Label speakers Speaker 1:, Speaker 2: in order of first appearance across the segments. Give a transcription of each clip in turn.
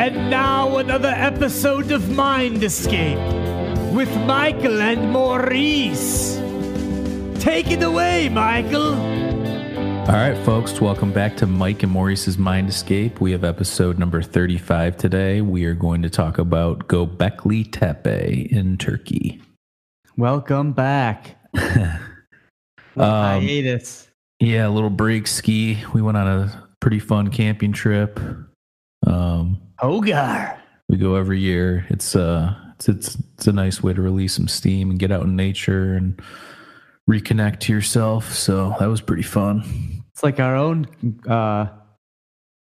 Speaker 1: And now another episode of Mind Escape with Michael and Maurice. Take it away, Michael.
Speaker 2: All right, folks, welcome back to Mike and Maurice's Mind Escape. We have episode number 35 today. We are going to talk about Göbekli Tepe in Turkey.
Speaker 1: Welcome back.
Speaker 2: Um,
Speaker 1: hiatus.
Speaker 2: yeah, a little break ski. We went on a pretty fun camping trip. Um,
Speaker 1: Hogar.
Speaker 2: we go every year. It's uh it's, it's it's a nice way to release some steam and get out in nature and reconnect to yourself. So that was pretty fun.
Speaker 1: It's like our own. Uh,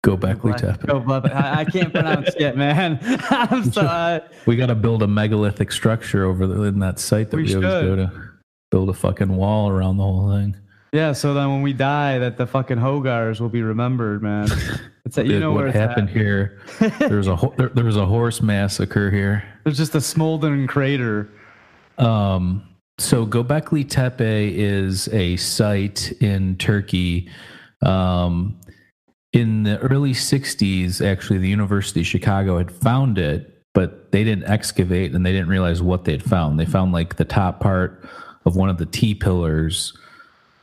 Speaker 2: Göbekli Tepe.
Speaker 1: Go, Bubba. I, I can't pronounce it, man. I'm sorry.
Speaker 2: We got to build a megalithic structure over the, in that site that
Speaker 1: We
Speaker 2: we, always go to. Build a fucking wall around the whole thing.
Speaker 1: Yeah, so then when we die, that the fucking Hogars will be remembered, man. It's that you
Speaker 2: Dude,
Speaker 1: know where
Speaker 2: what
Speaker 1: it's at.
Speaker 2: happened here? There was a ho- there, there was a horse massacre here.
Speaker 1: There's just a smoldering crater.
Speaker 2: Um, so Göbekli Tepe is a site in Turkey. Um, in the early 60s, actually, the University of Chicago had found it, but they didn't excavate and they didn't realize what they'd found. They found like the top part of one of the T pillars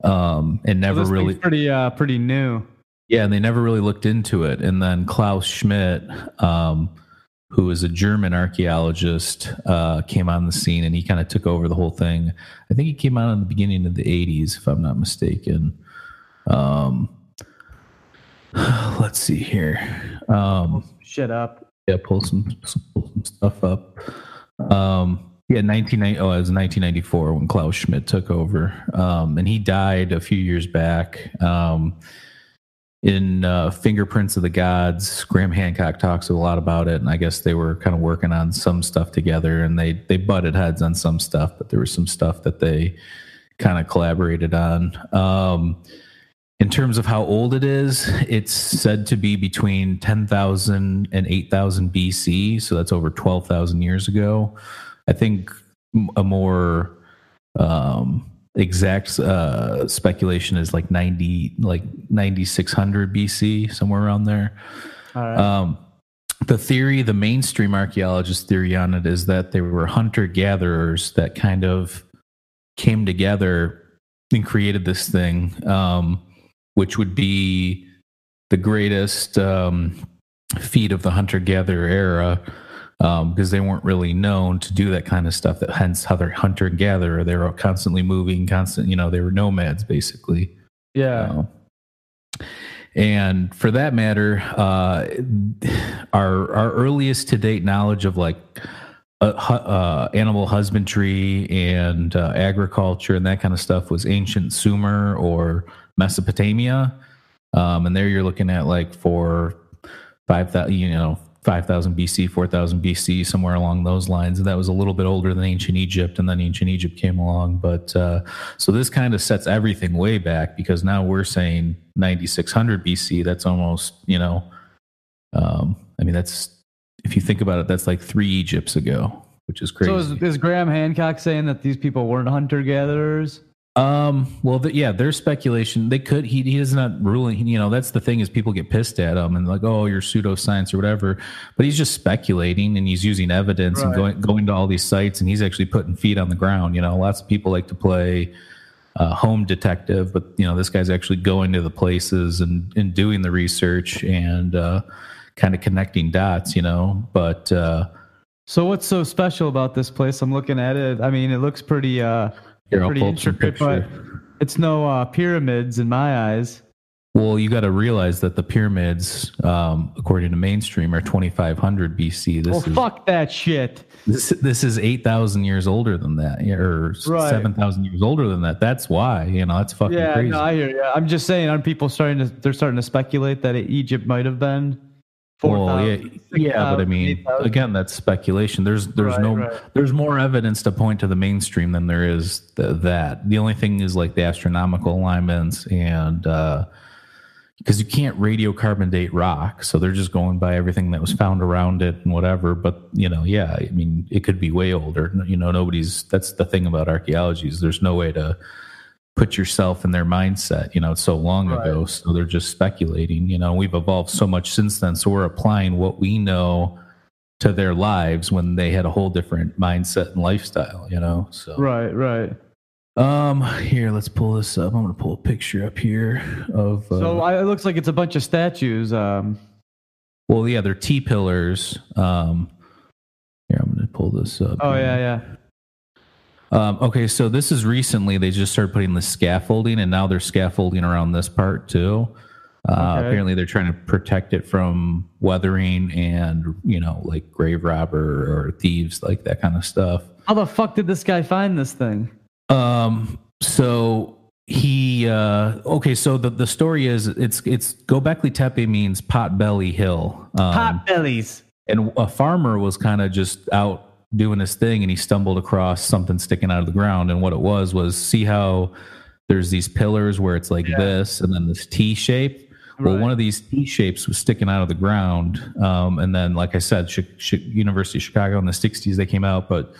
Speaker 2: um, and never
Speaker 1: this
Speaker 2: really.
Speaker 1: pretty uh pretty new.
Speaker 2: Yeah, and they never really looked into it. And then Klaus Schmidt, um, who is a German archaeologist, uh, came on the scene and he kind of took over the whole thing. I think he came out in the beginning of the 80s, if I'm not mistaken. Um, let's see here. Um,
Speaker 1: Shit up.
Speaker 2: yeah, pull some, pull some stuff up. Um, yeah, 1990. Oh, it was 1994 when Klaus Schmidt took over, um, and he died a few years back. Um, in uh, Fingerprints of the Gods, Graham Hancock talks a lot about it, and I guess they were kind of working on some stuff together, and they they butted heads on some stuff, but there was some stuff that they kind of collaborated on. Um, in terms of how old it is, it's said to be between 10,000 and 8,000 BC. So that's over 12,000 years ago. I think a more um, exact uh, speculation is like 90, like 9,600 BC, somewhere around there.
Speaker 1: Right.
Speaker 2: Um, the theory, the mainstream archaeologist theory on it is that they were hunter gatherers that kind of came together and created this thing, um, which would be the greatest um, feat of the hunter gatherer era. Um, because they weren't really known to do that kind of stuff. That hence how they're hunter gatherer. They were constantly moving, constant. You know, they were nomads basically.
Speaker 1: yeah.
Speaker 2: Uh, and for that matter, uh, our our earliest to date knowledge of like uh, uh, animal husbandry and uh, agriculture and that kind of stuff was ancient Sumer or Mesopotamia. Um, and there you're looking at like for five thousand, you know, five thousand BC, four thousand BC, somewhere along those lines. And that was a little bit older than ancient Egypt, and then ancient Egypt came along. But uh, so this kind of sets everything way back because now we're saying 9600 BC. That's almost, you know, um, I mean, that's if you think about it, that's like three Egypts ago, which is crazy.
Speaker 1: So is, is Graham Hancock saying that these people weren't hunter gatherers?
Speaker 2: Um. Well, the, yeah. There's speculation. They could. He he is not ruling. You know, that's the thing is people get pissed at him and like, oh, you're pseudoscience or whatever. But he's just speculating and he's using evidence and going going to all these sites and he's actually putting feet on the ground. You know, lots of people like to play uh, home detective, but you know, this guy's actually going to the places and and doing the research and uh, kind of connecting dots. You know, but. uh
Speaker 1: So what's so special about this place? I'm looking at it. I mean, it looks pretty uh
Speaker 2: Here, I'll
Speaker 1: pretty intricate, but it's no uh, pyramids in my eyes.
Speaker 2: Well, you got to realize that the pyramids, um, according to mainstream, are 2500 BC. This
Speaker 1: well,
Speaker 2: is
Speaker 1: fuck that shit.
Speaker 2: this, this is 8,000 years older than that, or
Speaker 1: Right.
Speaker 2: 7,000 years older than that. That's why, you know, that's fucking
Speaker 1: Yeah,
Speaker 2: crazy.
Speaker 1: no, I hear you. I'm just saying, aren't people starting to? They're starting to speculate that Egypt might have been.
Speaker 2: Well, yeah,
Speaker 1: 4,000,
Speaker 2: yeah, but I mean,
Speaker 1: 8,000.
Speaker 2: again, that's speculation. There's there's
Speaker 1: Right,
Speaker 2: no
Speaker 1: right.
Speaker 2: there's more evidence to point to the mainstream than there is th- that. The only thing is like the astronomical alignments and uh because you can't radiocarbon date rock, so they're just going by everything that was found around it and whatever. But you know, yeah, I mean, it could be way older. You know, nobody's. That's the thing about archaeology is there's no way to put yourself in their mindset. You know, it's so long
Speaker 1: Right.
Speaker 2: ago, so they're just speculating. You know, we've evolved so much since then, so we're applying what we know to their lives when they had a whole different mindset and lifestyle. You know, so
Speaker 1: Right, right.
Speaker 2: um, here, let's pull this up. I'm gonna pull a picture up here of. Uh,
Speaker 1: So I, it looks like it's a bunch of statues. Um,
Speaker 2: well, yeah, they're T pillars. Um, here, I'm gonna pull this up.
Speaker 1: oh yeah, yeah.
Speaker 2: Um, okay, so this is recently they just started putting the scaffolding, and now they're scaffolding around this part too. Uh,
Speaker 1: Okay.
Speaker 2: Apparently, they're trying to protect it from weathering and you know, like grave robber or thieves, like that kind of stuff.
Speaker 1: How the fuck did this guy find this thing?
Speaker 2: Um, so he uh okay, so the the story is it's it's Gobekli Tepe means pot belly hill. Um,
Speaker 1: Pot bellies.
Speaker 2: and a farmer was kind of just out doing his thing and he stumbled across something sticking out of the ground. And what it was was see how there's these pillars where it's like
Speaker 1: Yeah.
Speaker 2: this and then this T shape? Well one of these T shapes was sticking out of the ground. Um, and then like I said University of Chicago in the 60s they came out but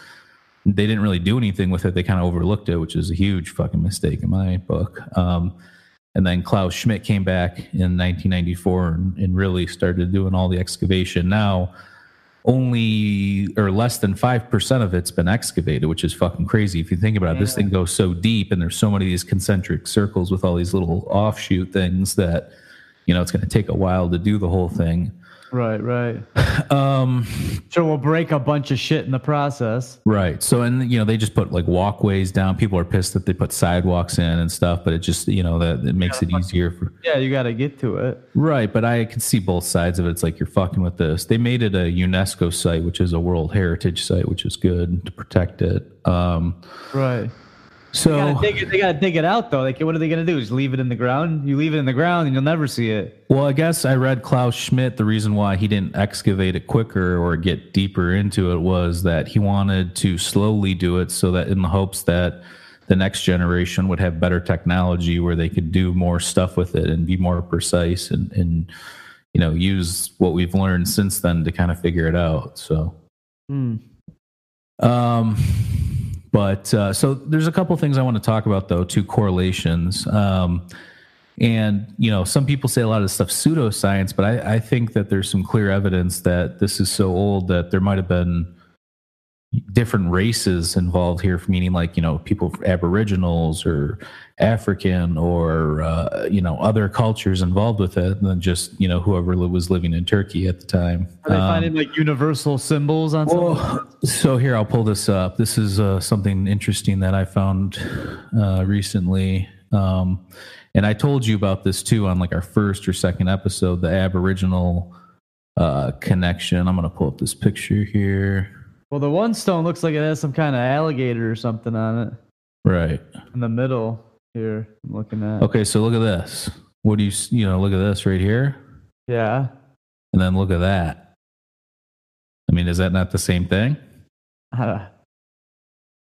Speaker 2: they didn't really do anything with it. They kind of overlooked it which is a huge fucking mistake in my book. Um, and then Klaus Schmidt came back in 1994 and, and really started doing all the excavation. Now, only or less than 5% of it's been excavated, which is fucking crazy. If you think about it, this thing goes so deep and there's so many of these concentric circles with all these little offshoot things that, you know, it's going to take a while to do the whole thing.
Speaker 1: Right, right.
Speaker 2: Um,
Speaker 1: Sure, we'll break a bunch of shit in the process.
Speaker 2: Right. So, and you know, they just put like walkways down. People are pissed that they put sidewalks in and stuff, but it just, you know, that it makes it easier for.
Speaker 1: Yeah, you got to get to it.
Speaker 2: Right. But I can see both sides of it. It's like you're fucking with this. They made it a UNESCO site, which is a World Heritage site, which is good to protect it. Um,
Speaker 1: Right.
Speaker 2: So,
Speaker 1: They gotta, dig it, they gotta dig it out though. Like, what are they gonna do? Just leave it in the ground? You leave it in the ground, and you'll never see it.
Speaker 2: well, I guess I read Klaus Schmidt. The reason why he didn't excavate it quicker or get deeper into it was that he wanted to slowly do it so that in the hopes that the next generation would have better technology where they could do more stuff with it and be more precise and, and you know, use what we've learned since then to kind of figure it out. So,
Speaker 1: Hmm.
Speaker 2: um, but uh, so there's a couple things I want to talk about though, two correlations. Um, and you know, some people say a lot of stuff pseudoscience, but I, I think that there's some clear evidence that this is so old that there might have been different races involved here, meaning like you know people aboriginals or African or uh, you know other cultures involved with it than just you know whoever was living in Turkey at the time.
Speaker 1: Are they
Speaker 2: Um,
Speaker 1: finding like universal symbols on
Speaker 2: well, so here I'll pull this up. This is uh, something interesting that I found uh, recently, um, and I told you about this too on like our first or second episode, the Aboriginal uh, connection. I'm gonna pull up this picture here.
Speaker 1: Well, the one stone looks like it has some kind of alligator or something on it
Speaker 2: Right.
Speaker 1: in the middle. Here, I'm looking at.
Speaker 2: Okay. So look at this. What do you you know? Look at this right here,
Speaker 1: Yeah.
Speaker 2: and then look at that. I mean, is that not the same thing?
Speaker 1: Uh,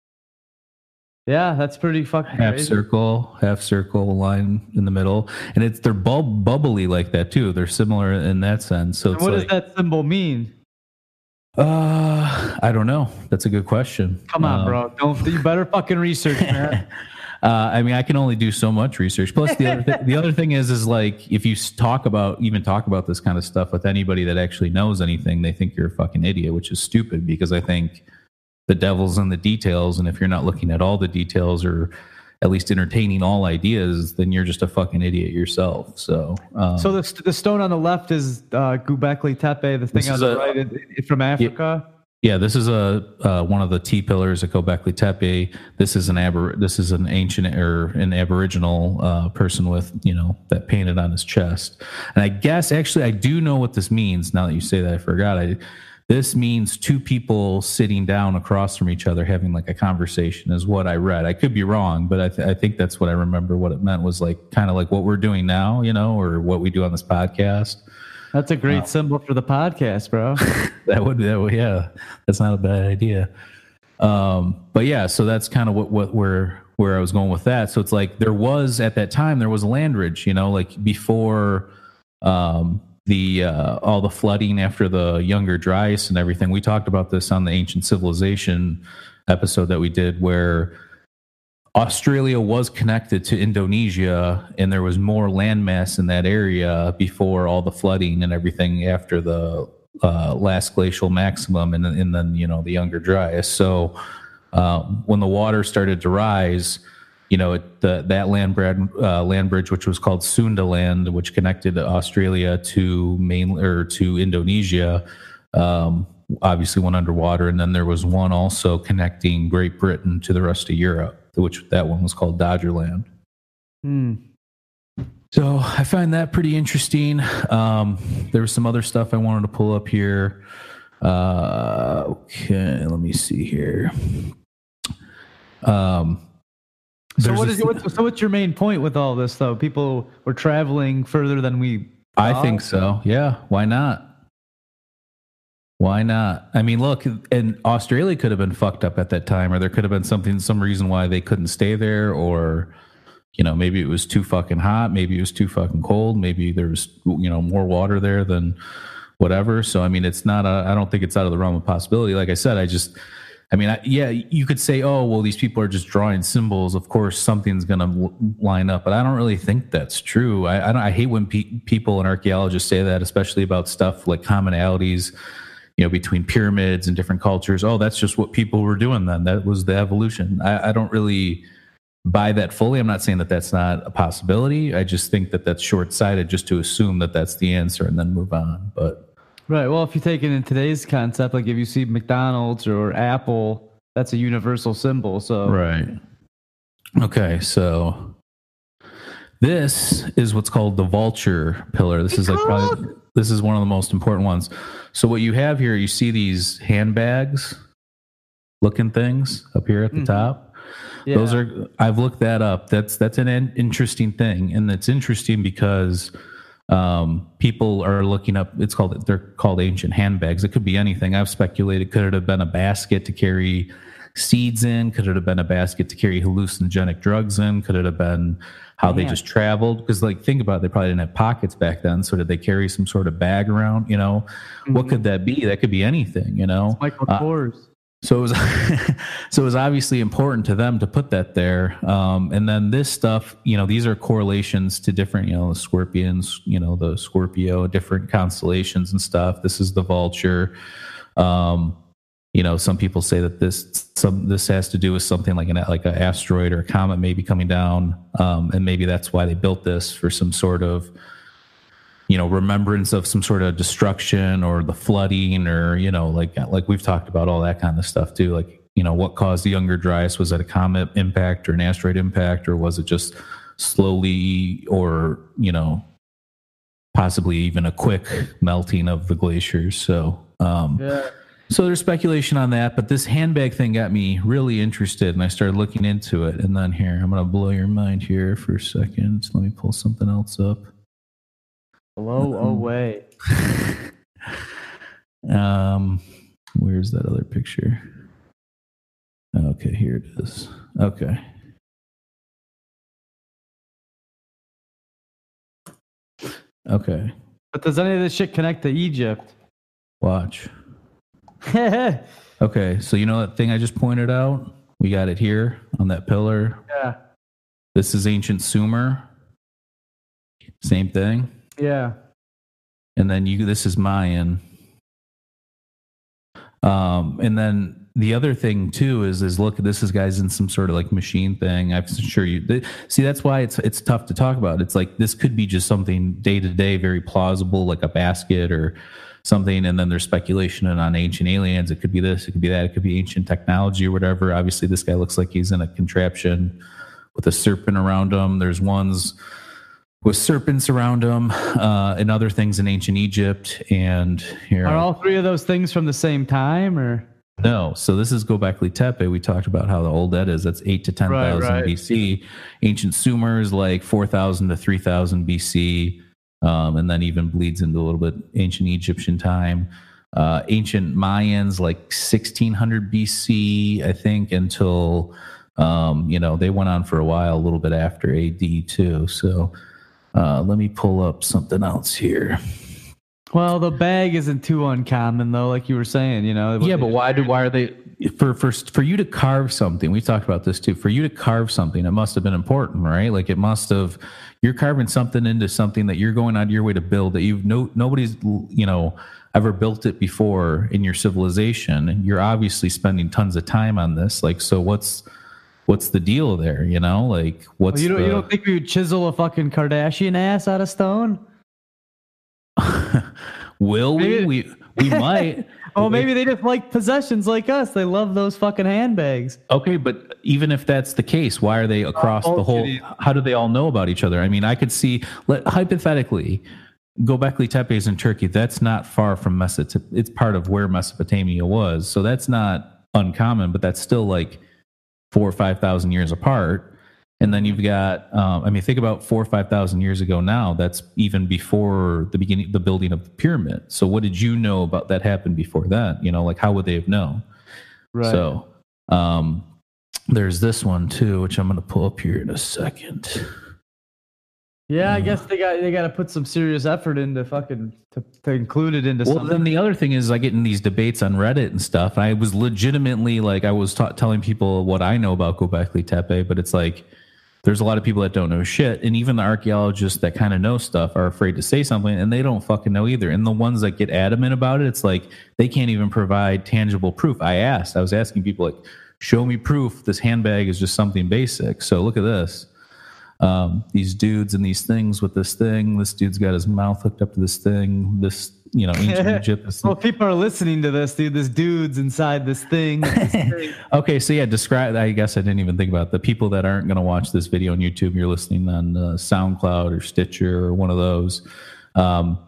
Speaker 1: yeah, that's pretty fucking
Speaker 2: half
Speaker 1: crazy.
Speaker 2: circle, half circle line in the middle, and it's they're bub- bubbly like that too. They're similar in that sense. So it's
Speaker 1: what
Speaker 2: like,
Speaker 1: does that symbol mean?
Speaker 2: uh, I don't know. That's a good question.
Speaker 1: Come on,
Speaker 2: Uh,
Speaker 1: bro. Don't you better fucking research, man.
Speaker 2: Uh, I mean, I can only do so much research. Plus, the other th- the other thing is, is like if you talk about even talk about this kind of stuff with anybody that actually knows anything, they think you're a fucking idiot, which is stupid because I think the devil's in the details, and if you're not looking at all the details or at least entertaining all ideas, then you're just a fucking idiot yourself. So, um,
Speaker 1: so the, the stone on the left is uh, Gobekli Tepe. The thing on the
Speaker 2: a-
Speaker 1: right is is from Africa.
Speaker 2: Yeah, this is a uh, one of the T pillars at Gobekli Tepe. This is an abor- this is an ancient or an Aboriginal uh, person with you know that painted on his chest. And I guess actually I do know what this means. Now that you say that, I forgot. I this means two people sitting down across from each other having like a conversation is what I read. I could be wrong, but I, th- I think that's what I remember. What it meant was like kind of like what we're doing now, you know, or what we do on this podcast.
Speaker 1: That's a great symbol for the podcast, bro.
Speaker 2: that would that would yeah. That's not a bad idea. Um but yeah so that's kind of what what where where i was going with that. So it's like there was at that time there was a land ridge you know like before um the uh all the flooding after the younger dryas and everything. We talked about this on the ancient civilization episode that we did where Australia was connected to Indonesia, and there was more landmass in that area before all the flooding and everything after the uh, last glacial maximum, and, and then you know the younger dryas. So um, when the water started to rise, you know it, the, that land, brad, uh, land bridge, which was called Sunda Land, which connected Australia to main or to Indonesia. Um, obviously went underwater and then there was one also connecting great britain to the rest of europe which that one was called Doggerland.
Speaker 3: Hmm.
Speaker 2: So I find that pretty interesting. Um, there was some other stuff I wanted to pull up here. Uh, okay, let me see here. Um,
Speaker 3: so what is what, so what's your main point with all this though? People were traveling further than we.
Speaker 2: I think so. Yeah, why not? Why not? I mean, look, and Australia could have been fucked up at that time, or there could have been something, some reason why they couldn't stay there, or you know, maybe it was too fucking hot, maybe it was too fucking cold, maybe there was you know more water there than whatever. So I mean, it's not. I don't think it's out of the realm of possibility. Like I said, I just. I mean, I, yeah, you could say, oh, well, these people are just drawing symbols. Of course, something's going to line up, but I don't really think that's true. I, I, I hate when pe- people and archaeologists say that, especially about stuff like commonalities you know between pyramids and different cultures. Oh that's just what people were doing then. That was the evolution. I, I don't really buy that fully. I'm not saying that that's not a possibility. I just think that that's short-sighted just to assume that that's the answer and then move on. But
Speaker 3: right. Well if you take it in today's concept like if you see mcdonald's or apple that's a universal symbol. So
Speaker 2: right. Okay. So this is what's called the vulture pillar. This is like probably this is one of the most important ones. So what you have here, you see these handbags looking things up here at the mm-hmm. top. Yeah. Those are I've looked that up. That's that's an interesting thing, and it's interesting because um, people are looking up. It's called they're called ancient handbags. It could be anything. I've speculated. Could it have been a basket to carry seeds in? Could it have been a basket to carry hallucinogenic drugs in? Could it have been how they just traveled. Because like think about it, they probably didn't have pockets back then so did they carry some sort of bag around you know? Mm-hmm. what could that be? That could be anything you know?
Speaker 3: It's michael uh,
Speaker 2: so it was so it was obviously important to them to put that there um, and then this stuff you know these are correlations to different you know the scorpions you know the scorpio different constellations and stuff. This is the vulture um, you know some people say that this some this has to do with something like an like an asteroid or a comet maybe coming down um, and maybe that's why they built this for some sort of you know remembrance of some sort of destruction or the flooding or you know like like we've talked about all that kind of stuff too like you know what caused the younger dryas? Was it a comet impact or an asteroid impact or was it just slowly or you know possibly even a quick melting of the glaciers? So um yeah so there's speculation on that, but this handbag thing got me really interested, and I started looking into it. And then here, I'm going to blow your mind here for a second. Let me pull something else up.
Speaker 3: Blow um, away.
Speaker 2: um, where's that other picture? Okay, here it is. Okay. Okay.
Speaker 3: But does any of this shit connect to Egypt?
Speaker 2: Watch. okay, so you know that thing I just pointed out? We got it here on that pillar.
Speaker 3: Yeah.
Speaker 2: This is ancient Sumer. Same thing.
Speaker 3: Yeah.
Speaker 2: And then you this is Mayan. Um, and then the other thing too is is look this is guys in some sort of like machine thing. I'm sure you they, see that's why it's it's tough to talk about. It's like this could be just something day to day, very plausible, like a basket or something and then there's speculation and on ancient aliens it could be this it could be that it could be ancient technology or whatever obviously this guy looks like he's in a contraption with a serpent around him there's ones with serpents around him uh, and other things in ancient egypt and here
Speaker 3: are all three of those things from the same time or
Speaker 2: no, so this is Gobekli Tepe. We talked about how the old Ed is. That's eight to ten thousand right, right. BC. Ancient Sumers like four thousand to three thousand BC um, and then even bleeds into a little bit ancient Egyptian time. Uh, ancient Mayans, like 1600 BC, I think, until um, you know they went on for a while, a little bit after AD too. So uh, let me pull up something else here.
Speaker 3: Well, the bag isn't too uncommon though, like you were saying. You know.
Speaker 2: Yeah, but why do why are they for for for you to carve something? We talked about this too. For you to carve something, it must have been important, right? Like it must have. You're carving something into something that you're going out of your way to build that you've no nobody's you know ever built it before in your civilization. You're obviously spending tons of time on this. Like, so what's what's the deal there? You know, like what's
Speaker 3: Well, you don't
Speaker 2: the,
Speaker 3: you don't think we would chisel a fucking Kardashian ass out of stone?
Speaker 2: will we we we might.
Speaker 3: Oh, maybe they just like possessions like us. They love those fucking handbags.
Speaker 2: Okay, but even if that's the case, why are they across the whole? How do they all know about each other? I mean, I could see, let, hypothetically, Gobekli Tepe is in Turkey. That's not far from Mesopotamia. It's part of where Mesopotamia was, so that's not uncommon. But that's still like four or five thousand years apart. And then you've got, um, I mean, think about four or five thousand years ago. Now that's even before the beginning, the building of the pyramid. So, what did you know about that happened before that? You know, like how would they have known?
Speaker 3: Right.
Speaker 2: So um, there's this one too, which I'm going to pull up here in a second.
Speaker 3: yeah, I guess they got they got to put some serious effort into fucking to, to include it into
Speaker 2: Well,
Speaker 3: something.
Speaker 2: then the other thing is I get in these debates on Reddit and stuff. I was legitimately like, I was ta- telling people what I know about Gobekli Tepe, but it's like, there's a lot of people that don't know shit. And even the archaeologists that kind of know stuff are afraid to say something and they don't fucking know either. And the ones that get adamant about it, it's like they can't even provide tangible proof. I asked, I was asking people, like, show me proof this handbag is just something basic. So look at this. Um, these dudes and these things with this thing. This dude's got his mouth hooked up to this thing. This, you know, ancient Egypt.
Speaker 3: Well, people are listening to this, dude. This dude's inside this thing. this thing.
Speaker 2: Okay, so yeah, describe. I guess I didn't even think about it. the people that aren't going to watch this video on YouTube. You're listening on uh, SoundCloud or Stitcher or one of those. Um,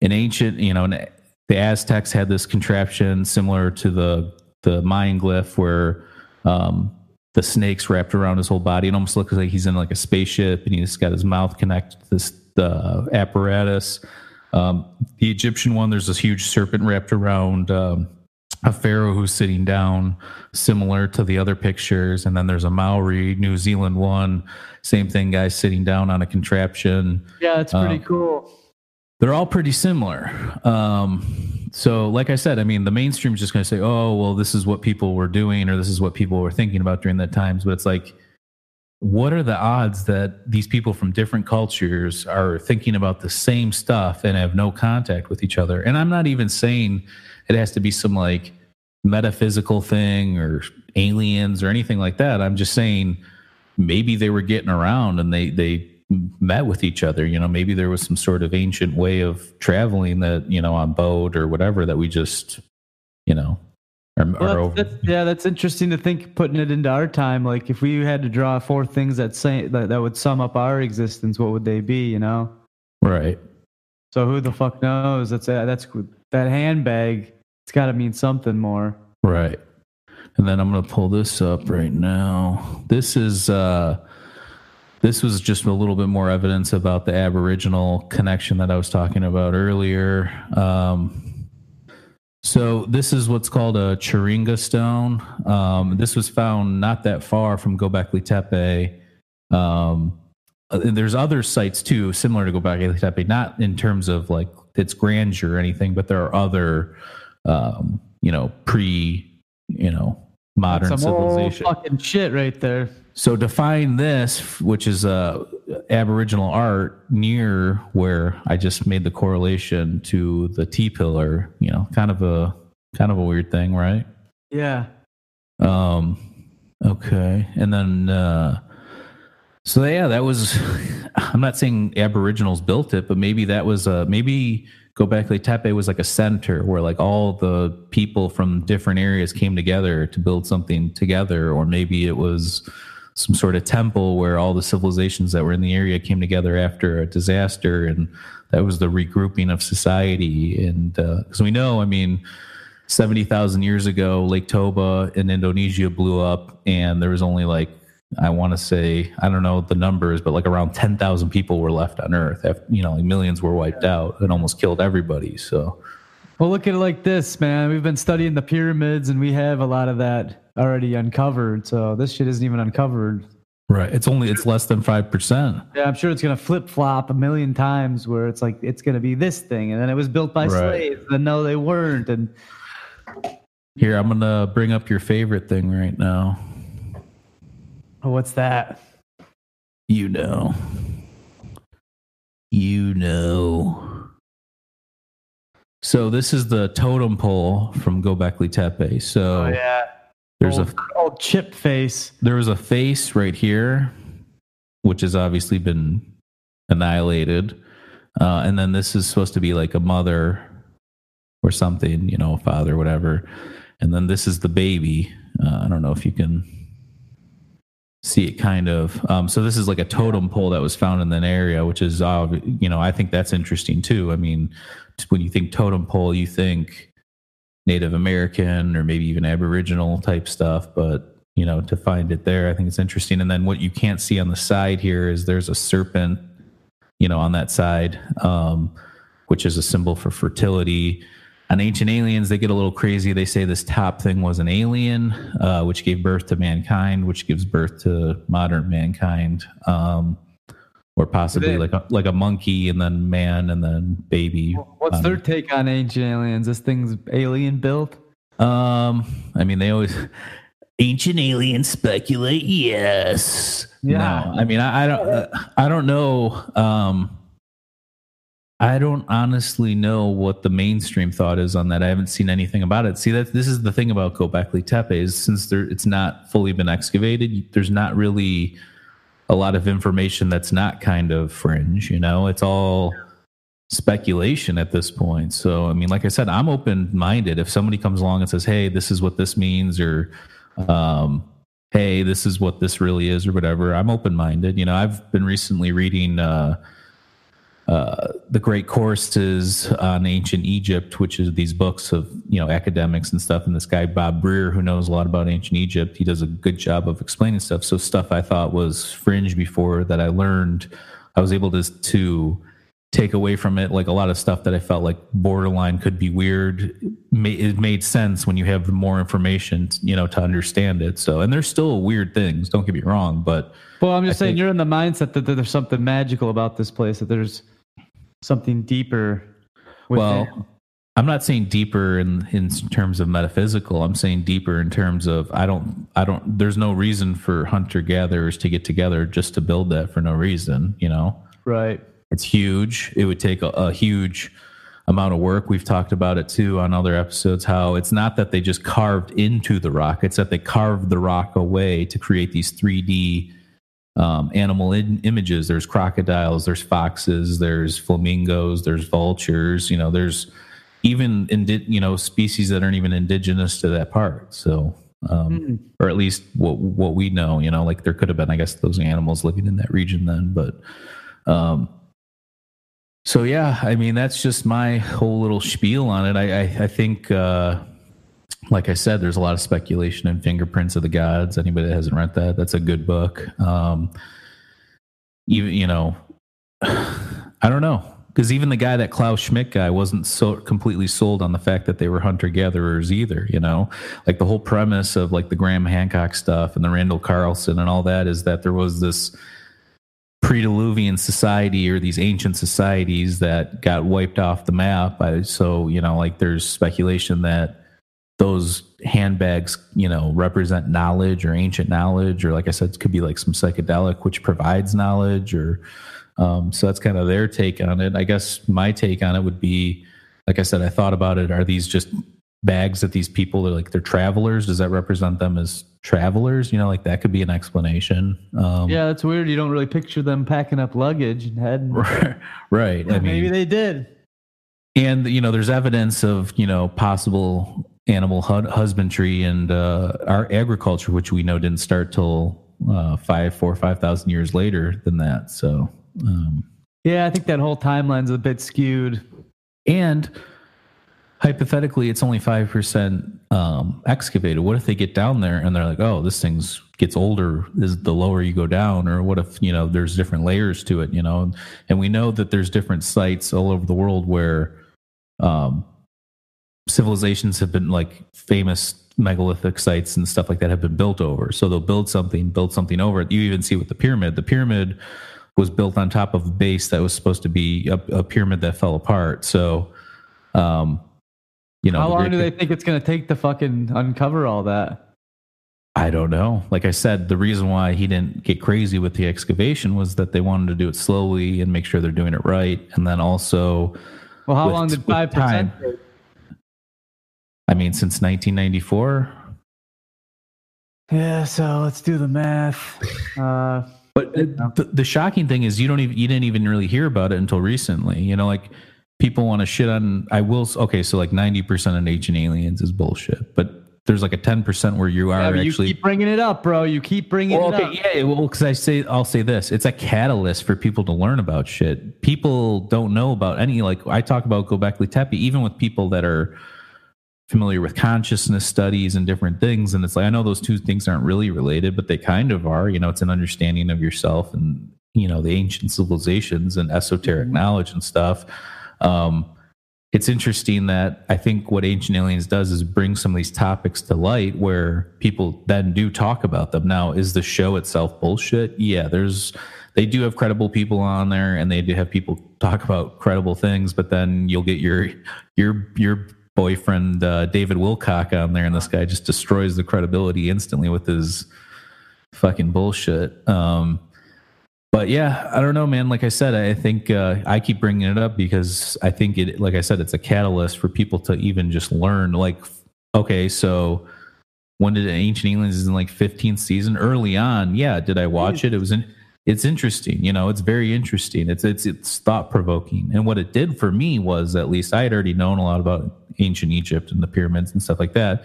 Speaker 2: an ancient, you know, an, the Aztecs had this contraption similar to the the Mayan glyph, where um, the snakes wrapped around his whole body. It almost looks like he's in like a spaceship, and he's got his mouth connected to this the apparatus. Um, the Egyptian one, there's this huge serpent wrapped around. Um, a pharaoh who's sitting down, similar to the other pictures. And then there's a Maori, New Zealand one, same thing, guys sitting down on a contraption.
Speaker 3: Yeah, it's pretty
Speaker 2: Um,
Speaker 3: cool.
Speaker 2: They're all pretty similar. Um, so, like I said, I mean, the mainstream's just going to say, oh, well, this is what people were doing or this is what people were thinking about during that times. But it's like, what are the odds that these people from different cultures are thinking about the same stuff and have no contact with each other? And I'm not even saying it has to be some like metaphysical thing or aliens or anything like that. I'm just saying maybe they were getting around and they they met with each other. You know, maybe there was some sort of ancient way of traveling that you know on boat or whatever that we just you know are
Speaker 3: Well,
Speaker 2: over.
Speaker 3: that's, that's, yeah, that's interesting to think putting it into our time. Like if we had to draw four things that say that, that would sum up our existence, what would they be? You know.
Speaker 2: right.
Speaker 3: So who the fuck knows? That's uh, that's that handbag. It's got to mean something more.
Speaker 2: Right. And then I'm going to pull this up right now. This is uh this was just a little bit more evidence about the aboriginal connection that I was talking about earlier. Um so this is what's called a Churinga stone. Um, this was found not that far from Gobekli Tepe. Um, uh, there's other sites too, similar to Gobekli Tepe, not in terms of like its grandeur or anything, but there are other, um, you know, pre, you know, modern
Speaker 3: Some old
Speaker 2: civilization.
Speaker 3: fucking shit right there.
Speaker 2: So define this, which is uh, Aboriginal art near where I just made the correlation to the T pillar, you know, kind of a kind of a weird thing, right?
Speaker 3: Yeah.
Speaker 2: Um, okay, and then uh, so yeah, that was. I'm not saying Aboriginals built it, but maybe that was uh, maybe Gobekli Tepe was like a center where like all the people from different areas came together to build something together, or maybe it was some sort of temple where all the civilizations that were in the area came together after a disaster, and that was the regrouping of society. And uh, because we know, I mean. 70,000 years ago, Lake Toba in Indonesia blew up, and there was only like, I want to say, I don't know the numbers, but like around 10,000 people were left on Earth. After, you know, like millions were wiped out and almost killed everybody. So,
Speaker 3: Well, look at it like this, man. We've been studying the pyramids, and we have a lot of that already uncovered. So this shit isn't even uncovered.
Speaker 2: Right. It's only it's less than five percent.
Speaker 3: Yeah, I'm sure it's gonna flip flop a million times where it's like it's gonna be this thing, and then it was built by
Speaker 2: Right.
Speaker 3: slaves, and no, they weren't, and
Speaker 2: Here, I'm gonna bring up your favorite thing right now.
Speaker 3: What's that?
Speaker 2: You know. You know. So this is the totem pole from Gobekli Tepe. So
Speaker 3: Oh yeah,
Speaker 2: there's a
Speaker 3: old, old chip face.
Speaker 2: there was a face right here, which has obviously been annihilated. Uh, and then this is supposed to be like a mother or something, you know, a father, whatever. And then this is the baby. Uh, I don't know if you can see it kind of. Um, so this is like a totem pole that was found in an area, which is, uh, you know, I think that's interesting too. I mean, when you think totem pole, you think Native American or maybe even Aboriginal type stuff, but you know, to find it there, I think it's interesting. And then what you can't see on the side here is there's a serpent, you know, on that side, um, which is a symbol for fertility. On Ancient Aliens, they get a little crazy. They say this top thing was an alien, uh, which gave birth to mankind, which gives birth to modern mankind, um, or possibly
Speaker 3: They-
Speaker 2: like a, like a monkey and then man and then baby.
Speaker 3: What's
Speaker 2: Um,
Speaker 3: their take on ancient aliens? This thing's alien built.
Speaker 2: Um, I mean, they always ancient aliens speculate. Yes.
Speaker 3: Yeah.
Speaker 2: No, I mean, I, I don't. Uh, I don't know. Um, I don't honestly know what the mainstream thought is on that. I haven't seen anything about it. See, that this is the thing about Gobekli Tepe is since there it's not fully been excavated, there's not really a lot of information that's not kind of fringe. You know, it's all speculation at this point. So, I mean, like I said, I'm open minded. If somebody comes along and says, "Hey, this is what this means," or um, "Hey, this is what this really is," or whatever, I'm open minded. You know, I've been recently reading. Uh, uh, the great courses on ancient Egypt, which is these books of you know academics and stuff. And this guy Bob Brier, who knows a lot about ancient Egypt, he does a good job of explaining stuff. So stuff I thought was fringe before that I learned, I was able to to take away from it like a lot of stuff that I felt like borderline could be weird. It made sense when you have more information, you know, to understand it. So, and there's still weird things. Don't get me wrong, but
Speaker 3: Well, I'm just
Speaker 2: I
Speaker 3: saying
Speaker 2: think-
Speaker 3: you're in the mindset that there's something magical about this place. That there's something deeper.
Speaker 2: Well, I'm not saying deeper in in terms of metaphysical. I'm saying deeper in terms of I don't I don't. There's no reason for hunter gatherers to get together just to build that for no reason. You know,
Speaker 3: right.
Speaker 2: it's huge. It would take a, a huge amount of work. We've talked about it too on other episodes. How it's not that they just carved into the rock; it's that they carved the rock away to create these 3D um, animal in- images. There's crocodiles, there's foxes, there's flamingos, there's vultures. You know, there's even indi- you know species that aren't even indigenous to that part. So, um, or at least what what we know. You know, like there could have been, I guess, those animals living in that region then, but. Um, so yeah, I mean that's just my whole little spiel on it. I I, I think, uh, like I said, there's a lot of speculation in Fingerprints of the Gods. Anybody that hasn't read that, that's a good book. Um, even you know, I don't know because even the guy that Klaus Schmidt guy wasn't so completely sold on the fact that they were hunter gatherers either. You know, like the whole premise of like the Graham Hancock stuff and the Randall Carlson and all that is that there was this pre-diluvian society or these ancient societies that got wiped off the map so you know like there's speculation that those handbags you know represent knowledge or ancient knowledge or like i said it could be like some psychedelic which provides knowledge or um, so that's kind of their take on it i guess my take on it would be like i said i thought about it are these just bags that these people are like they're travelers does that represent them as travelers you know like that could be an explanation um,
Speaker 3: Yeah, that's weird. You don't really picture them packing up luggage and heading.
Speaker 2: right. I mean,
Speaker 3: Maybe they did.
Speaker 2: and you know, there's evidence of you know possible animal hu- husbandry and uh, our agriculture, which we know didn't start till uh, five, four, five thousand years later than that. So, um,
Speaker 3: Yeah, I think that whole timeline's a bit skewed.
Speaker 2: and hypothetically, it's only five percent um, excavated. What if they get down there and they're like, "Oh, this thing's gets older is the lower you go down," or what if you know there's different layers to it? You know, and we know that there's different sites all over the world where um, civilizations have been like famous megalithic sites and stuff like that have been built over. So they'll build something, build something over it. You even see with the pyramid. The pyramid was built on top of a base that was supposed to be a, a pyramid that fell apart. So, um, you know,
Speaker 3: How long do they think it's gonna take to fucking uncover all that?
Speaker 2: I don't know. Like I said, the reason why he didn't get crazy with the excavation was that they wanted to do it slowly and make sure they're doing it right. And then also,
Speaker 3: Well, how
Speaker 2: With-
Speaker 3: long did five percent?
Speaker 2: I mean, since 1994.
Speaker 3: Yeah, so let's do the math. Uh,
Speaker 2: But the, the shocking thing is, you don't even you didn't even really hear about it until recently. You know, like people want to shit on. I will. Okay, so like 90 percent of ancient aliens is bullshit, but there's like a 10 percent where you are
Speaker 3: yeah, you
Speaker 2: actually
Speaker 3: keep bringing it up, bro. You keep bringing
Speaker 2: Well,
Speaker 3: it
Speaker 2: okay,
Speaker 3: up.
Speaker 2: yeah, well, because I say I'll say this: it's a catalyst for people to learn about shit. People don't know about any like I talk about Gobekli Tepe, even with people that are familiar with consciousness studies and different things, and it's like I know those two things aren't really related, but they kind of are. You know, it's an understanding of yourself and you know the ancient civilizations and esoteric knowledge and stuff. Um, it's interesting that I think what Ancient Aliens does is bring some of these topics to light where people then do talk about them. Now, is the show itself bullshit? Yeah, there's they do have credible people on there and they do have people talk about credible things, but then you'll get your your your boyfriend uh, David Wilcock on there and this guy just destroys the credibility instantly with his fucking bullshit. Um but yeah, I don't know, man. Like I said, I think uh, I keep bringing it up because I think it, like I said, it's a catalyst for people to even just learn. Like, okay, so when did Ancient Aliens is in like 15th season? Early on, yeah. Did I watch it? It was in. It's interesting, you know. It's very interesting. It's it's it's thought provoking. And what it did for me was, at least, I had already known a lot about ancient Egypt and the pyramids and stuff like that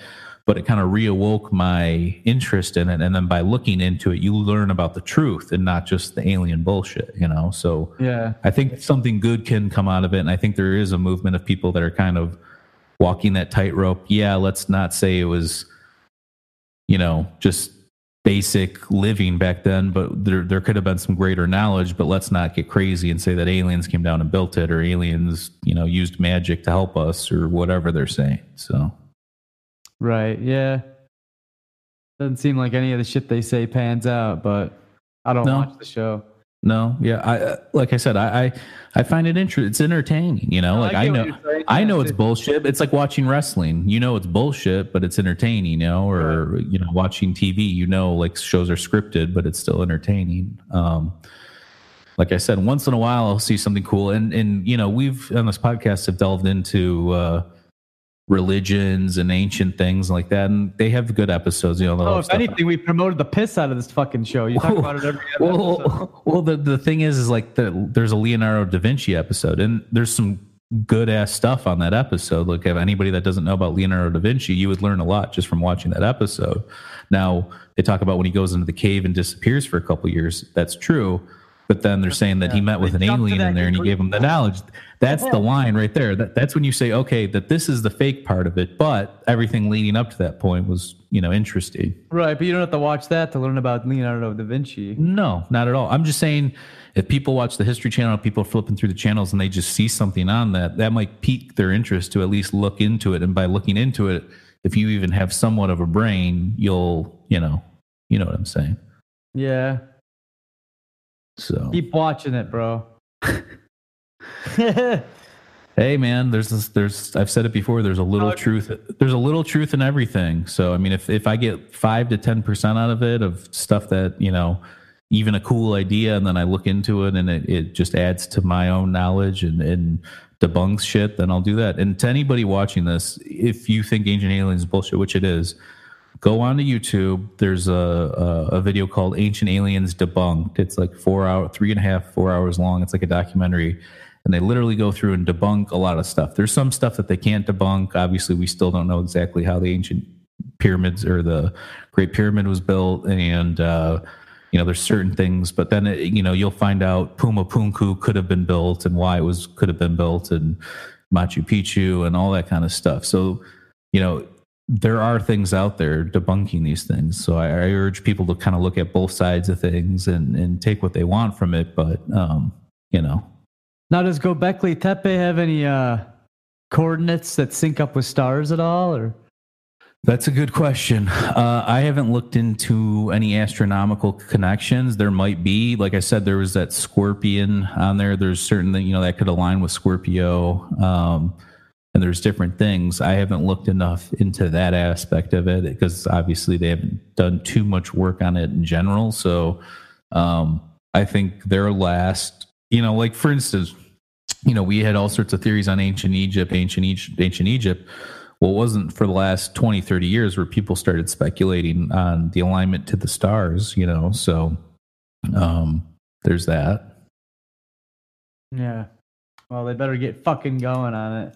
Speaker 2: but it kind of reawoke my interest in it. And then by looking into it, you learn about the truth and not just the alien bullshit, you know? So
Speaker 3: Yeah.
Speaker 2: I think something good can come out of it. And I think there is a movement of people that are kind of walking that tightrope. Yeah, let's not say it was, you know, just basic living back then, but there, there could have been some greater knowledge, but let's not get crazy and say that aliens came down and built it or aliens, you know, used magic to help us or whatever they're saying. So.
Speaker 3: Right. Yeah. Doesn't seem like any of the shit they say pans out, but I don't
Speaker 2: No.
Speaker 3: watch the show.
Speaker 2: No, yeah, I uh, like I said, I I, I find it interesting. It's entertaining, you know.
Speaker 3: No,
Speaker 2: like
Speaker 3: I
Speaker 2: I, know. I know it's
Speaker 3: it's-
Speaker 2: bullshit. It's like watching wrestling. You know, it's bullshit, but it's entertaining. You know, or you know, watching TV. You know, like shows are scripted, but it's still entertaining. Um, like I said, once in a while I'll see something cool, and and you know, we've on this podcast have delved into uh, religions and ancient things like that, and they have good episodes. You know,
Speaker 3: Oh, if anything, we promoted the piss out of this fucking show. You talk about it every episode.
Speaker 2: well, well, the the thing is, is like the, there's a Leonardo da Vinci episode, and there's some good ass stuff on that episode. Like, if anybody that doesn't know about Leonardo da Vinci, you would learn a lot just from watching that episode. Now, they talk about when he goes into the cave and disappears for a couple years. That's true. But then they're saying that he met with an
Speaker 3: They to
Speaker 2: alien in there and he gave him the knowledge. That's the line right there. That, that's when you say, okay, that this is the fake part of it, but everything leading up to that point was, you know, interesting.
Speaker 3: Right, but you don't have to watch that to learn about Leonardo da Vinci.
Speaker 2: No, not at all. I'm just saying if people watch the History Channel, people flipping through the channels and they just see something on that, that might pique their interest to at least look into it. And by looking into it, if you even have somewhat of a brain, you'll, you know, you know what I'm saying.
Speaker 3: Yeah.
Speaker 2: So,
Speaker 3: Keep watching it, bro.
Speaker 2: hey man, there's this, there's, I've said it before, there's a little
Speaker 3: Okay.
Speaker 2: truth, there's a little truth in everything. So, I mean, if, if I get five to 10% out of it, of stuff that, you know, even a cool idea and then I look into it and it, it just adds to my own knowledge and, and debunks shit, then I'll do that. And to anybody watching this, if you think Ancient Aliens is bullshit, which it is, go on to YouTube. There's a, a, a video called Ancient Aliens Debunked. It's like four hour, three and a half, four hours long. It's like a documentary. And they literally go through and debunk a lot of stuff. There's some stuff that they can't debunk. Obviously, we still don't know exactly how the ancient pyramids or the Great Pyramid was built. And, uh, you know, there's certain things, but then, it, you know, you'll find out Puma Punku could have been built and why it was, could have been built and Machu Picchu and all that kind of stuff. So, you know, there are things out there debunking these things. So I, I urge people to kind of look at both sides of things and, and take what they want from it. But, um, you know,
Speaker 3: now, does Gobekli Tepe have any uh, coordinates that sync up with stars at all, or?
Speaker 2: That's a good question. Uh, I haven't looked into any astronomical connections. There might be, like I said, there was that scorpion on there. There's certain that you know that could align with Scorpio, um, and there's different things. I haven't looked enough into that aspect of it because obviously they haven't done too much work on it in general. So um, I think their last, you know, like for instance, you know, we had all sorts of theories on ancient Egypt, ancient Egypt, ancient Egypt well, it wasn't for the last 20, 30 years where people started speculating on the alignment to the stars, you know. So um, there's that.
Speaker 3: Yeah. Well, they better get fucking going on it.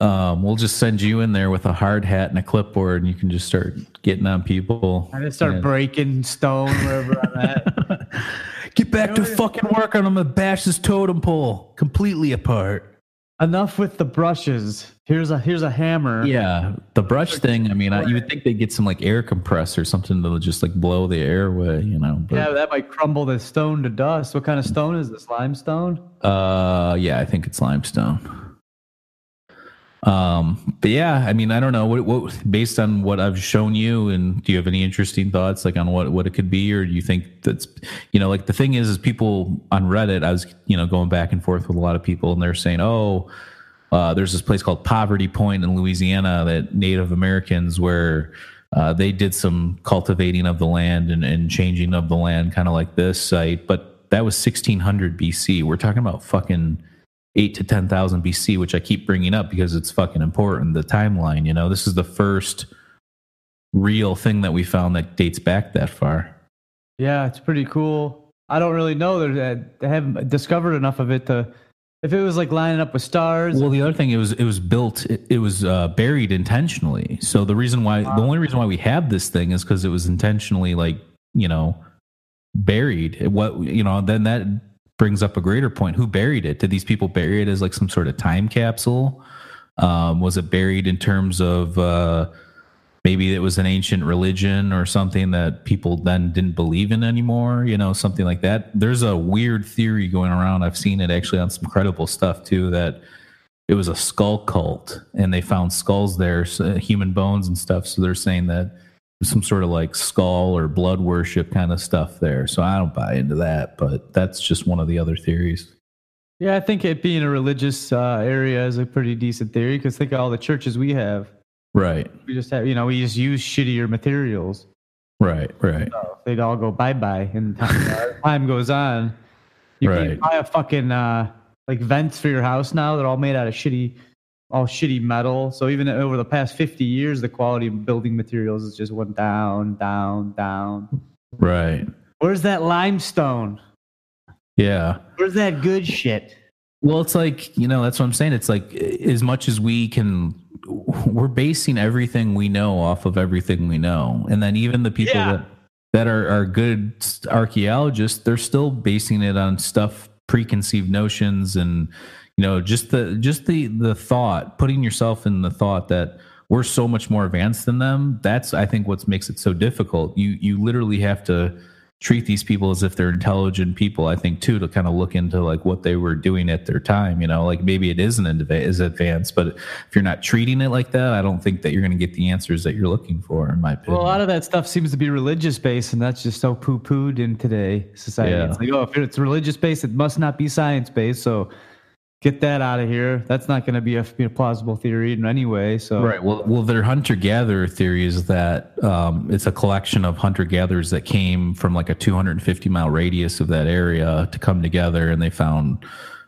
Speaker 2: Um, we'll just send you in there with a hard hat and a clipboard, and you can just start getting on people.
Speaker 3: I just start
Speaker 2: Yeah.
Speaker 3: breaking stone wherever I'm at.
Speaker 2: Get back to fucking work, and I'm gonna bash this totem pole completely apart.
Speaker 3: Enough with the brushes. Here's a here's a hammer.
Speaker 2: Yeah, the brush thing. I mean, I, you would think they'd get some like air compressor, or something that'll just like blow the air away, you know. But,
Speaker 3: Yeah, that might crumble the stone to dust. What kind of stone is this? Limestone?
Speaker 2: Uh, yeah, I think it's limestone. Um, but yeah, I mean, I don't know what, what based on what I've shown you, and do you have any interesting thoughts like on what what it could be, or do you think that's you know, like the thing is, is people on Reddit, I was you know going back and forth with a lot of people, and they're saying, oh, uh, there's this place called Poverty Point in Louisiana that Native Americans where uh, they did some cultivating of the land and, and changing of the land, kind of like this site, but that was 1600 BC. We're talking about fucking eight to 10,000 BC, which I keep bringing up because it's fucking important. The timeline, you know, this is the first real thing that we found that dates back that far.
Speaker 3: Yeah, it's pretty cool. I don't really know. There's- I haven't discovered enough of it to. If it was like lining up with stars,
Speaker 2: Well, the other thing it was it was built it, it was uh, buried intentionally. So the reason why the only reason why we have this thing is because it was intentionally like you know buried. What you know then that brings up a greater point. Who buried it? Did these people bury it as like some sort of time capsule? Um, was it buried in terms of uh, maybe it was an ancient religion or something that people then didn't believe in anymore? You know, something like that. There's a weird theory going around. I've seen it actually on some credible stuff too that it was a skull cult and they found skulls there, so, human bones and stuff. So they're saying that some sort of like skull or blood worship kind of stuff there. So I don't buy into that, but that's just one of the other theories.
Speaker 3: yeah, I think it being a religious uh, area is a pretty decent theory because think of all the churches we have.
Speaker 2: Right,
Speaker 3: We just have, you know, we just use shittier materials.
Speaker 2: right, right.
Speaker 3: So they'd all go bye bye, and time, time goes on. You
Speaker 2: Right.
Speaker 3: can buy a fucking uh, like vents for your house now. They're all made out of shitty, all shitty metal. So even over the past fifty years, the quality of building materials has just went down, down, down.
Speaker 2: Right.
Speaker 3: Where's that limestone?
Speaker 2: Yeah.
Speaker 3: Where's that good shit?
Speaker 2: Well, it's like, you know, that's what I'm saying. It's like as much as we can, we're basing everything we know off of everything we know. And then even the people
Speaker 3: Yeah.
Speaker 2: that, that are, are good archaeologists, they're still basing it on stuff, preconceived notions and, you know, just the, just the, the thought, putting yourself in the thought that we're so much more advanced than them. That's, I think, what makes it so difficult. You, you literally have to, treat these people as if they're intelligent people i think too to kind of look into like what they were doing at their time you know like maybe it isn't adva- as advanced but if you're not treating it like that i don't think that you're going to get the answers that you're looking for in my opinion
Speaker 3: Well, a lot of that stuff seems to be religious based, and that's just so poo pooed in today society.
Speaker 2: Yeah.
Speaker 3: It's like, oh, if it's religious based, it must not be science based. So get that out of here. That's not going to be a, a plausible theory in any way. So
Speaker 2: Right. Well, well, their hunter gatherer theory is that um, it's a collection of hunter gatherers that came from like a 250 mile radius of that area to come together, and they found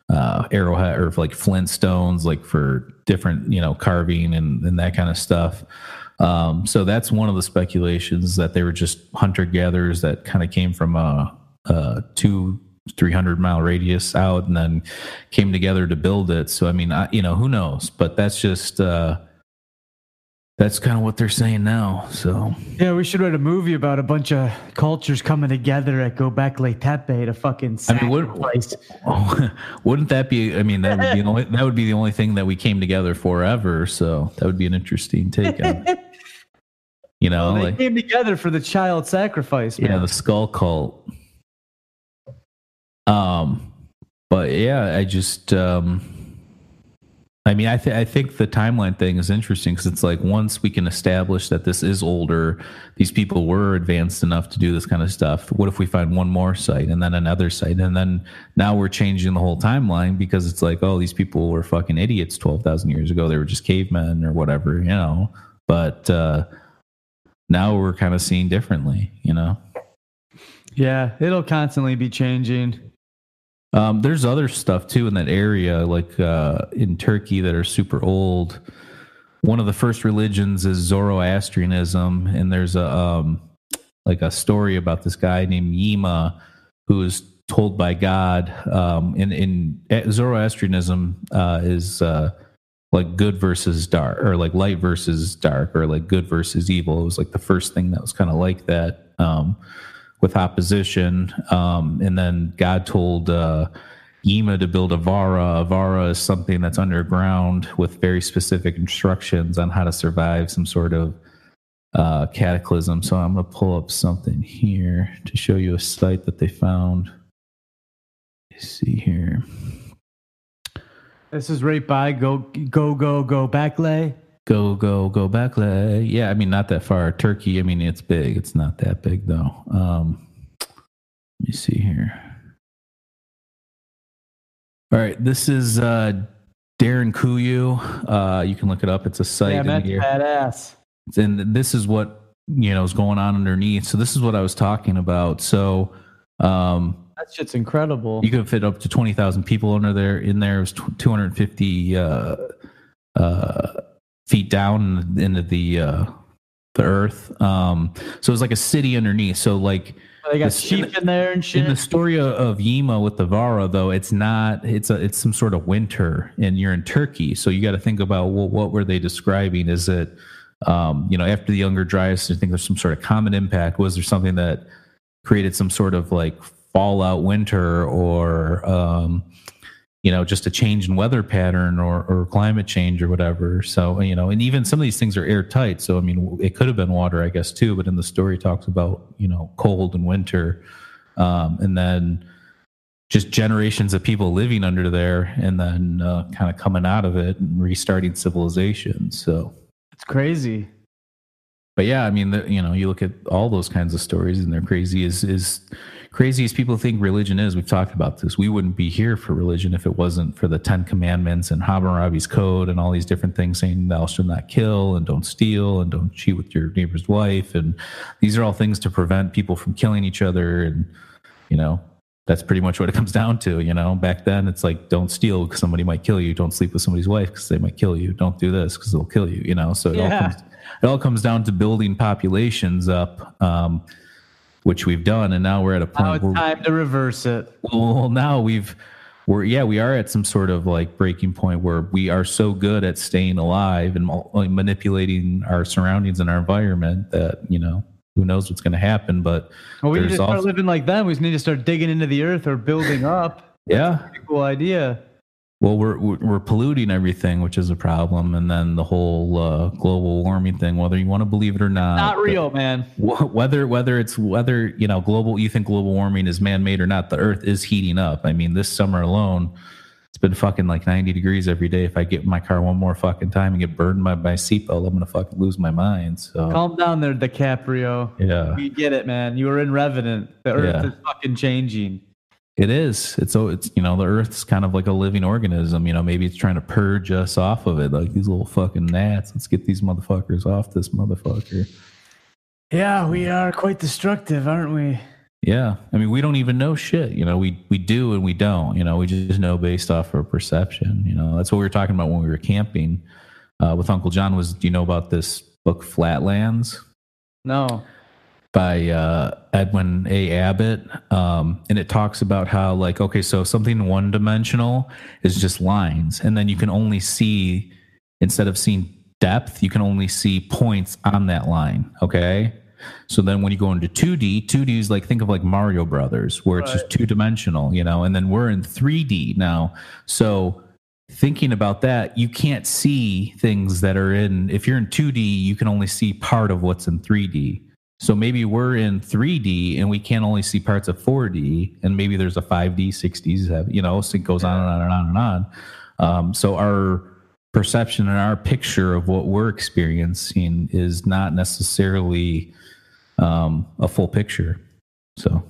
Speaker 2: uh, arrowhead or like flint stones, like for different, you know, carving and, and that kind of stuff. Um, so that's one of the speculations that they were just hunter gatherers that kind of came from a, a two 300 mile radius out and then came together to build it so i mean I, you know who knows but that's just uh that's kind of what they're saying now so
Speaker 3: yeah, we should write a movie about a bunch of cultures coming together at Gobekli Tepe to fucking
Speaker 2: I mean,
Speaker 3: sacrifice.
Speaker 2: oh, wouldn't that be i mean that would be the only that would be the only thing that we came together forever so that would be an interesting take on it. you know
Speaker 3: they
Speaker 2: like
Speaker 3: came together for the child sacrifice, man.
Speaker 2: yeah the skull cult um but yeah i just um I mean, I, I think the timeline thing is interesting because it's like once we can establish that this is older, these people were advanced enough to do this kind of stuff. What if we find one more site and then another site? And then now we're changing the whole timeline because it's like, oh, these people were fucking idiots 12,000 years ago. They were just cavemen or whatever, you know? But uh, now we're kind of seeing differently, you know?
Speaker 3: Yeah, it'll constantly be changing.
Speaker 2: Um, there's other stuff too in that area, like uh, in Turkey, that are super old. One of the first religions is Zoroastrianism, and there's a um, like a story about this guy named Yima who was told by God. Um, in in eh, Zoroastrianism uh, is uh, like good versus dark, or like light versus dark, or like good versus evil. It was like the first thing that was kind of like that. Um, with opposition. Um, and then God told uh, Yima to build a Vara. A Vara is something that's underground with very specific instructions on how to survive some sort of uh, cataclysm. So I'm going to pull up something here to show you a site that they found. Let's see here.
Speaker 3: This is right by go go go go back lay.
Speaker 2: Go go go back. Yeah, I mean not that far. Turkey. I mean it's big. It's not that big though. Um, let me see here. All right, this is uh, Derinkuyu. Uh, you can look it up. It's a site
Speaker 3: Yeah, that's
Speaker 2: here.
Speaker 3: badass.
Speaker 2: and this is what you know is going on underneath. So this is what I was talking about. So um,
Speaker 3: That shit's incredible.
Speaker 2: you could fit up to twenty thousand people under there. In there it was two hundred fifty uh, uh, feet down into the uh, the earth. Um, so it was like a city underneath. So like
Speaker 3: they got sheep in there and shit.
Speaker 2: in the story of, of Yima with the Vara, though, it's not. It's a. It's some sort of winter, and you're in Turkey, so you got to think about well, what were they describing? Is it, um, you know, after the Younger Dryas? I think there's some sort of comet impact. Was there something that created some sort of like fallout winter, or um, you know, just a change in weather pattern, or or climate change, or whatever? So you know, and even some of these things are airtight. So I mean, it could have been water, I guess, too. But in the story, it talks about you know cold and winter um, and then just generations of people living under there and then uh, kind of coming out of it and restarting civilization so
Speaker 3: it's crazy.
Speaker 2: but yeah i mean the, you know you look at all those kinds of stories and they're crazy is is crazy as people think religion is. We've talked about this. We wouldn't be here for religion if it wasn't for the 10 commandments and hammurabi's code and all these different things saying thou shalt not kill and don't steal and don't cheat with your neighbor's wife. And these are all things to prevent people from killing each other. And you know that's pretty much what it comes down to you know? Back then it's like don't steal because somebody might kill you. Don't sleep with somebody's wife because they might kill you. Don't do this because they'll kill you you know? So it all comes it all comes down to building populations up um, which we've done and now we're at a
Speaker 3: Now
Speaker 2: point
Speaker 3: it's
Speaker 2: where
Speaker 3: time to reverse it.
Speaker 2: well now we've we're yeah we are at some sort of like breaking point where we are so good at staying alive and like, manipulating our surroundings and our environment that you know who knows what's going to happen but
Speaker 3: Well, we need to start
Speaker 2: also-
Speaker 3: living like them. We just need to start digging into the earth or building up.
Speaker 2: yeah
Speaker 3: cool idea.
Speaker 2: Well, we're we're polluting everything, which is a problem, and then the whole uh, global warming thing. Whether you want to believe it or not,
Speaker 3: Not real, man.
Speaker 2: Whether whether it's whether you know global, you think global warming is man made or not, the Earth is heating up. I mean, this summer alone, it's been fucking like ninety degrees every day. If I get in my car one more fucking time and get burned by my seatbelt, I'm gonna fucking lose my mind. So
Speaker 3: Calm down there, DiCaprio.
Speaker 2: yeah,
Speaker 3: We get it, man. You were in Revenant. The earth
Speaker 2: Yeah.
Speaker 3: is fucking changing.
Speaker 2: It is. It's so it's you know the Earth's kind of like a living organism. You know, maybe it's trying to purge us off of it, like these little fucking gnats. Let's get these motherfuckers off this motherfucker.
Speaker 3: Yeah, we are quite destructive, aren't we?
Speaker 2: Yeah, I mean, we don't even know shit. You know, we we do and we don't. You know, we just know based off our perception. You know, that's what we were talking about when we were camping uh, with Uncle John. Was do you know about this book Flatlands?
Speaker 3: No.
Speaker 2: By uh, Edwin A. Abbott, um, and it talks about how like okay, so something one dimensional is just lines, and then you can only see instead of seeing depth, you can only see points on that line. Okay. So then when you go into 2D, 2D is like think of like Mario Brothers, where it's just two dimensional, you know, and then we're in 3D now. So thinking about that, you can't see things that are in if you're in 2D, you can only see part of what's in 3D. So maybe we're in 3D and we can only see parts of 4D, and maybe there's a 5D, 6D, you know, so it goes on and on and on and on. Um, so our perception and our picture of what we're experiencing is not necessarily um, a full picture. So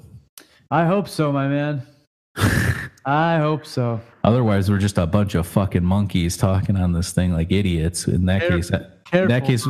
Speaker 3: I hope so, my man. I hope so.
Speaker 2: otherwise, we're just a bunch of fucking monkeys talking on this thing like idiots. In that case,
Speaker 3: careful,
Speaker 2: that case,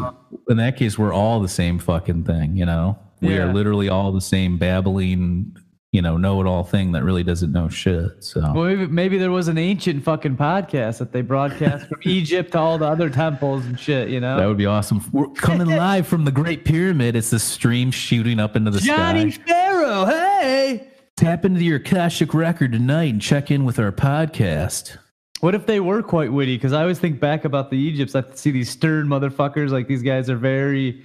Speaker 2: in that case, we're all the same fucking thing. You know, we
Speaker 3: Yeah.
Speaker 2: are literally all the same babbling, you know, know-it-all thing that really doesn't know shit. So
Speaker 3: Well, maybe, maybe there was an ancient fucking podcast that they broadcast from Egypt to all the other temples and shit, you know?
Speaker 2: That would be awesome. We're coming live from the Great Pyramid. It's the stream shooting up into the
Speaker 3: Johnny
Speaker 2: sky.
Speaker 3: Pharaoh, hey!
Speaker 2: Tap into your Akashic record tonight and check in with our podcast.
Speaker 3: What if they were quite witty? Because I always think back about the Egypts. I see these stern motherfuckers. Like these guys are very.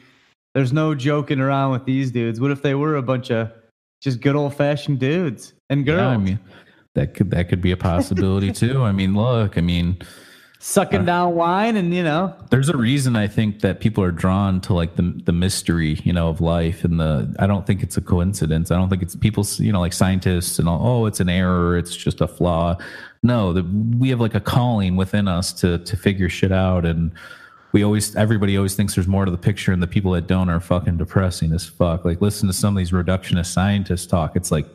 Speaker 3: There's no joking around with these dudes. What if they were a bunch of just good old fashioned dudes and girls
Speaker 2: Yeah, I mean, that could that could be a possibility too. I mean, look, I mean,
Speaker 3: sucking uh, down wine and you know?
Speaker 2: there's a reason I think that people are drawn to like the the mystery, you know, of life and the. I don't think it's a coincidence. I don't think it's people, you know, like scientists and all. Oh, it's an error. It's just a flaw. No, the, we have like a calling within us to to figure shit out, and we always everybody always thinks there's more to the picture, and the people that don't are fucking depressing as fuck. Like listen to some of these reductionist scientists talk. It's like.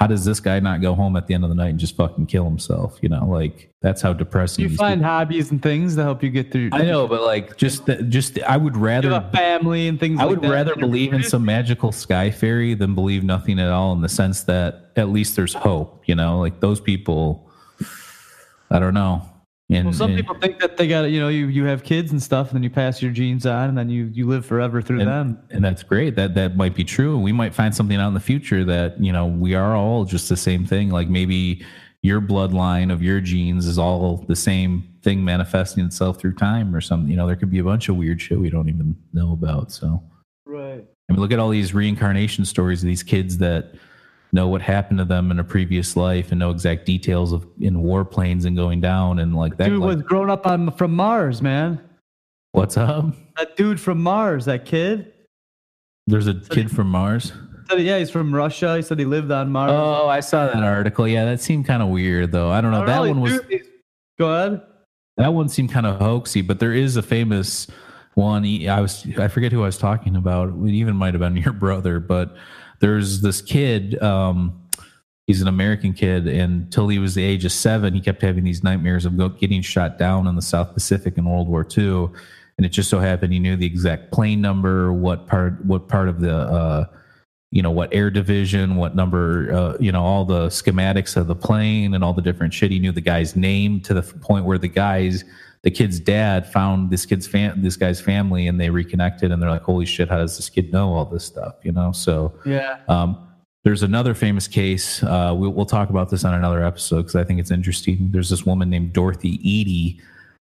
Speaker 2: How does this guy not go home at the end of the night and just fucking kill himself? You know, like that's how depressing.
Speaker 3: You find hobbies and things to help you get through.
Speaker 2: I know, but like just that, just I would rather
Speaker 3: family and things
Speaker 2: I
Speaker 3: like
Speaker 2: would
Speaker 3: that.
Speaker 2: rather believe in some magical sky fairy than believe nothing at all in the sense that at least there's hope, you know? Like those people I don't know. And,
Speaker 3: Well, some
Speaker 2: and-
Speaker 3: people think that they got you know you you have kids and stuff, and then you pass your genes on, and then you you live forever through them.
Speaker 2: and that's great. That that might be true. We might find something out in the future that, you know, we are all just the same thing. Like maybe your bloodline of your genes is all the same thing manifesting itself through time or something. You know, there could be a bunch of weird shit we don't even know about. So
Speaker 3: Right.
Speaker 2: I mean, look at all these reincarnation stories of these kids that know what happened to them in a previous life and know exact details of in warplanes and going down and like that.
Speaker 3: Dude
Speaker 2: like,
Speaker 3: was grown up on from Mars, man.
Speaker 2: what's up?
Speaker 3: That dude from Mars, that kid.
Speaker 2: There's a kid from Mars.
Speaker 3: Yeah, he's from Russia. He said he lived on Mars.
Speaker 2: Oh, I saw that article. Yeah, that seemed kind of weird though. I don't know.
Speaker 3: Oh,
Speaker 2: that
Speaker 3: really?
Speaker 2: one was
Speaker 3: Go ahead.
Speaker 2: that one seemed kind of hoaxy, but there is a famous one. I was I forget who I was talking about. It even might have been your brother, but there's this kid. Um, he's an American kid, and until he was the age of seven, he kept having these nightmares of getting shot down in the South Pacific in World War II. And it just so happened he knew the exact plane number, what part, what part of the, uh, you know, what air division, what number, uh, you know, all the schematics of the plane and all the different shit. He knew the guy's name to the point where the guy's, the kid's dad found this kid's fam- this guy's family, and they reconnected, and they're like, "Holy shit, how does this kid know all this stuff?" You know, so.
Speaker 3: Yeah.
Speaker 2: Um, there's another famous case. Uh, we'll, we'll talk about this on another episode because I think it's interesting. There's this woman named Dorothy Eady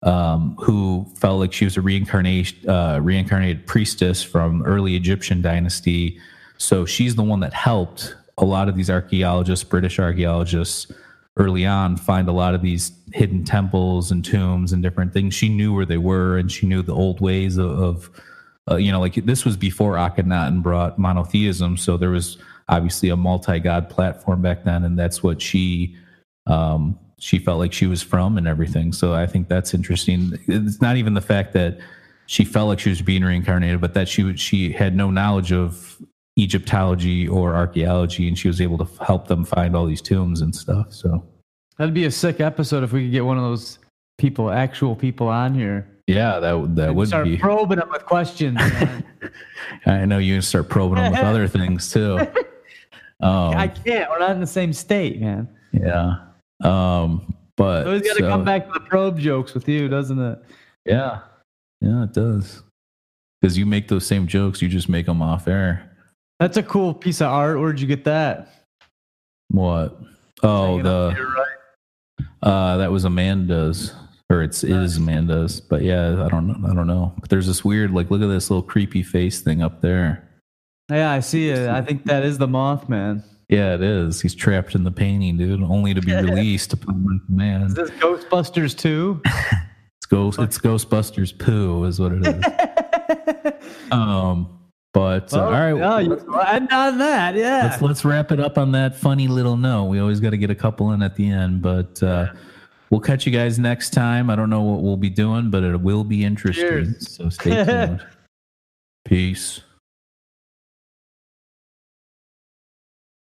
Speaker 2: um, who felt like she was a reincarnation, uh, reincarnated priestess from early Egyptian dynasty. So she's the one that helped a lot of these archaeologists, British archaeologists, early on find a lot of these hidden temples and tombs and different things. She knew where they were and she knew the old ways of, of uh, you know, like this was before Akhenaten brought monotheism, so there was obviously a multi-god platform back then, and that's what she um, she felt like she was from and everything. So I think that's interesting. It's not even the fact that she felt like she was being reincarnated, but that she she had no knowledge of Egyptology or archaeology, and she was able to help them find all these tombs and stuff. So
Speaker 3: That'd be a sick episode if we could get one of those people, actual people on here.
Speaker 2: yeah, that would- that would
Speaker 3: start
Speaker 2: be.
Speaker 3: probing them with questions.
Speaker 2: I know you start probing them with other things too. Um,
Speaker 3: I can't. We're not in the same state, man.
Speaker 2: Yeah. Um, but
Speaker 3: Always got to
Speaker 2: so-
Speaker 3: come back to the probe jokes with you, doesn't it?
Speaker 2: Yeah. Yeah, it does. Because you make those same jokes, you just make them off air.
Speaker 3: That's a cool piece of art. Where'd you get that?
Speaker 2: What? Oh, the
Speaker 3: here, right?
Speaker 2: uh, that was Amanda's, or it's is Amanda's. But yeah, I don't know. I don't know. But there's this weird, like, look at this little creepy face thing up there.
Speaker 3: Yeah, I see it. I think that is the Mothman.
Speaker 2: Yeah, it is. He's trapped in the painting, dude, only to be released upon my command.
Speaker 3: Is this Ghostbusters too?
Speaker 2: It's Ghost. It's Ghostbusters poo, is what it is. um, but uh, all right,
Speaker 3: Yeah, you, and on that, yeah.
Speaker 2: let's let's wrap it up on that funny little note. We always got to get a couple in at the end, but uh, we'll catch you guys next time. I don't know what we'll be doing, but it will be interesting.
Speaker 3: Cheers.
Speaker 2: So stay tuned. Peace.